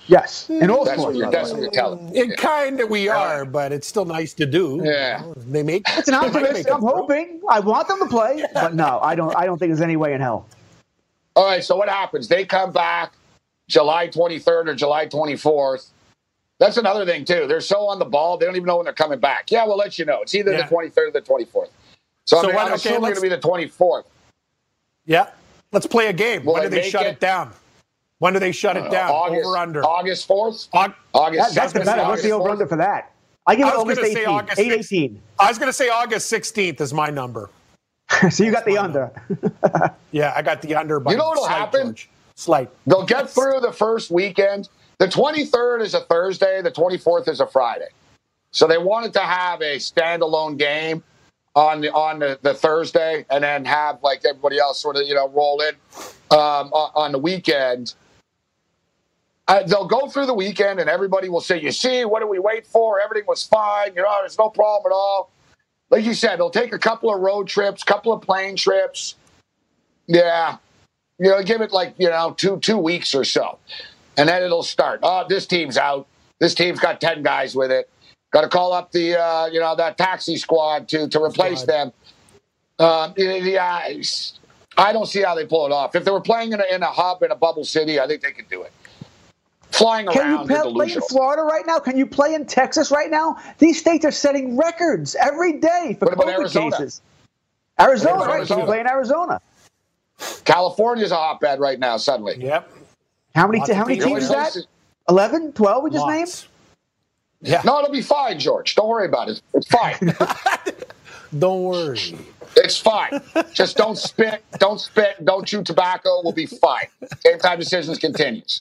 Yes, in all that's sports. What you're, that's what you're telling. Mm, it kind of we are, but it's still nice to do. Yeah, they make. It's an optimistic. I'm hoping. I want them to play, but no, I don't. I don't think there's any way in hell. All right. So what happens? They come back July 23rd or July 24th. That's another thing too. They're so on the ball, they don't even know when they're coming back. Yeah, we'll let you know. It's either yeah. the 23rd or the 24th. So, so I mean, what, I'm okay, assuming going to be the 24th. Yeah, let's play a game. Will when do they shut it? it? down? When do they shut uh, it down? August, over under August 4th. August. That, that's the better. What's the over under for that? I give it August 18. August 8 18. I was going to say August 16th is my number. so you got the under. yeah, I got the under. you know what'll happen? George. Slight. They'll get through the first weekend. The 23rd is a Thursday. The 24th is a Friday. So they wanted to have a standalone game on the on the, the Thursday, and then have like everybody else sort of you know roll in um, on the weekend. Uh, they'll go through the weekend, and everybody will say, "You see, what do we wait for? Everything was fine. You know, there's no problem at all." Like you said, they'll take a couple of road trips, couple of plane trips. Yeah, you know, give it like you know two two weeks or so, and then it'll start. Oh, this team's out. This team's got ten guys with it. Got to call up the uh, you know that taxi squad to to replace them. Um, yeah, I don't see how they pull it off. If they were playing in a, in a hub in a bubble city, I think they could do it. Flying Can around you play, play in Florida right now? Can you play in Texas right now? These states are setting records every day for COVID Arizona? cases. Arizona, right? Arizona. play in Arizona. California's a hotbed right now. Suddenly. Yep. How many? T- how many teams is that? 11, 12 We just Lots. named. Yeah. No, it'll be fine, George. Don't worry about it. It's fine. don't worry. It's fine. Just don't spit, don't spit, don't chew tobacco. We'll be fine. Game time decisions continues.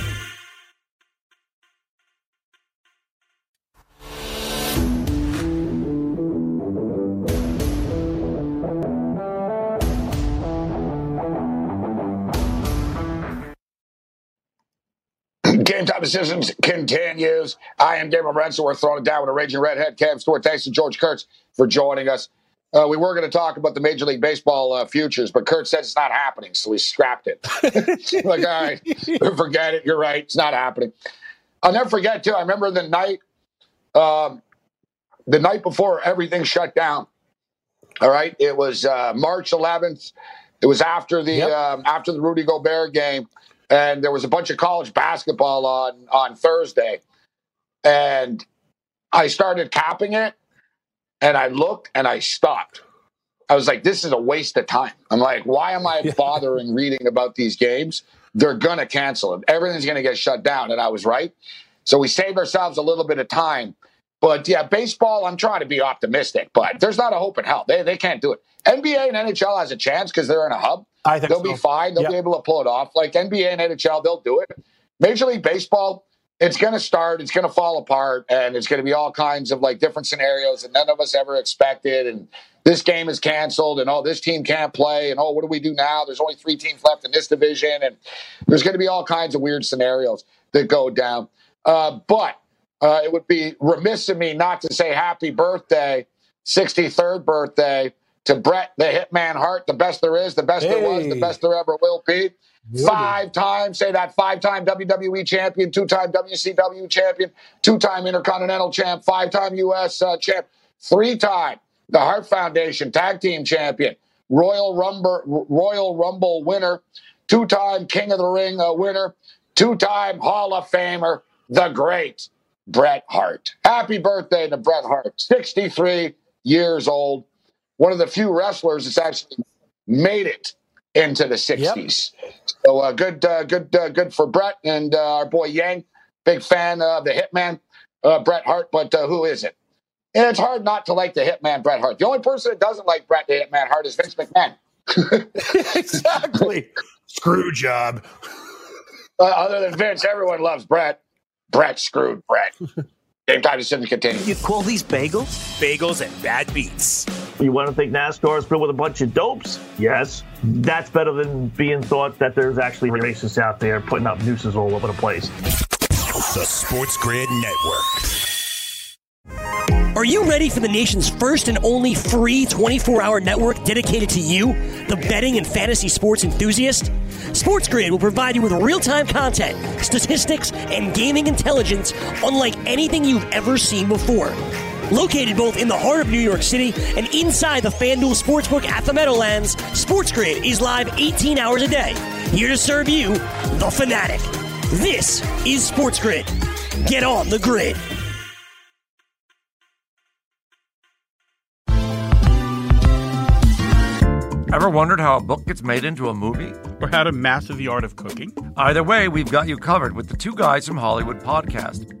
Game time decisions continues. I am Gabe Morency. We're throwing it down with a raging redhead. Cam Stewart. Thanks to George Kurtz for joining us. Uh, we were going to talk about the Major League Baseball uh, futures, but Kurt said it's not happening, so we scrapped it. like, all right, forget it. You're right. It's not happening. I'll never forget, too. I remember the night, um, the night before everything shut down. All right, it was uh, March 11th. It was after the yep. um, after the Rudy Gobert game and there was a bunch of college basketball on on Thursday, and I started capping it, and I looked and I stopped. I was like, "This is a waste of time." I'm like, "Why am I bothering reading about these games? They're gonna cancel it. Everything's gonna get shut down." And I was right. So we saved ourselves a little bit of time. But yeah, baseball, I'm trying to be optimistic, but there's not a hope in hell. They, they can't do it. NBA and NHL has a chance because they're in a hub. I think they'll so. be fine. They'll yep. be able to pull it off. Like NBA and NHL, they'll do it. Major League Baseball, it's going to start. It's going to fall apart, and it's going to be all kinds of like different scenarios that none of us ever expected. And this game is canceled, and oh, this team can't play, and oh, what do we do now? There's only three teams left in this division, and there's going to be all kinds of weird scenarios that go down. Uh, but uh, it would be remiss of me not to say happy birthday, 63rd birthday to Bret the Hitman Hart, the best there is, the best hey. there was, the best there ever will be. Five time, say that five time WWE champion, two time WCW champion, two time Intercontinental champ, five time US uh, champ, three time the Hart Foundation tag team champion, Royal Rumble, Royal Rumble winner, two time King of the Ring uh, winner, two time Hall of Famer, the great Bret Hart. Happy birthday to Bret Hart, 63 years old one of the few wrestlers that's actually made it into the 60s. Yep. So uh, good, uh, good, uh, good for Bret and uh, our boy Yang. Big fan of the Hitman, uh, Bret Hart, but uh, who is it? And it's hard not to like the Hitman, Bret Hart. The only person that doesn't like Bret the Hitman Hart is Vince McMahon. exactly. Screw job. other than Vince, everyone loves Bret. Bret screwed Bret. Game time decision continue. You call these bagels? Bagels and bad beats. You want to think NASCAR is filled with a bunch of dopes? Yes. That's better than being thought that there's actually racists out there putting up nooses all over the place. The Sports Grid Network. Are you ready for the nation's first and only free 24 hour network dedicated to you, the betting and fantasy sports enthusiast? Sports Grid will provide you with real time content, statistics, and gaming intelligence unlike anything you've ever seen before. Located both in the heart of New York City and inside the FanDuel Sportsbook at the Meadowlands, Sports Grid is live 18 hours a day, here to serve you, the fanatic. This is Sports Grid. Get on the grid. Ever wondered how a book gets made into a movie? Or how to master the art of cooking? Either way, we've got you covered with the Two Guys from Hollywood podcast.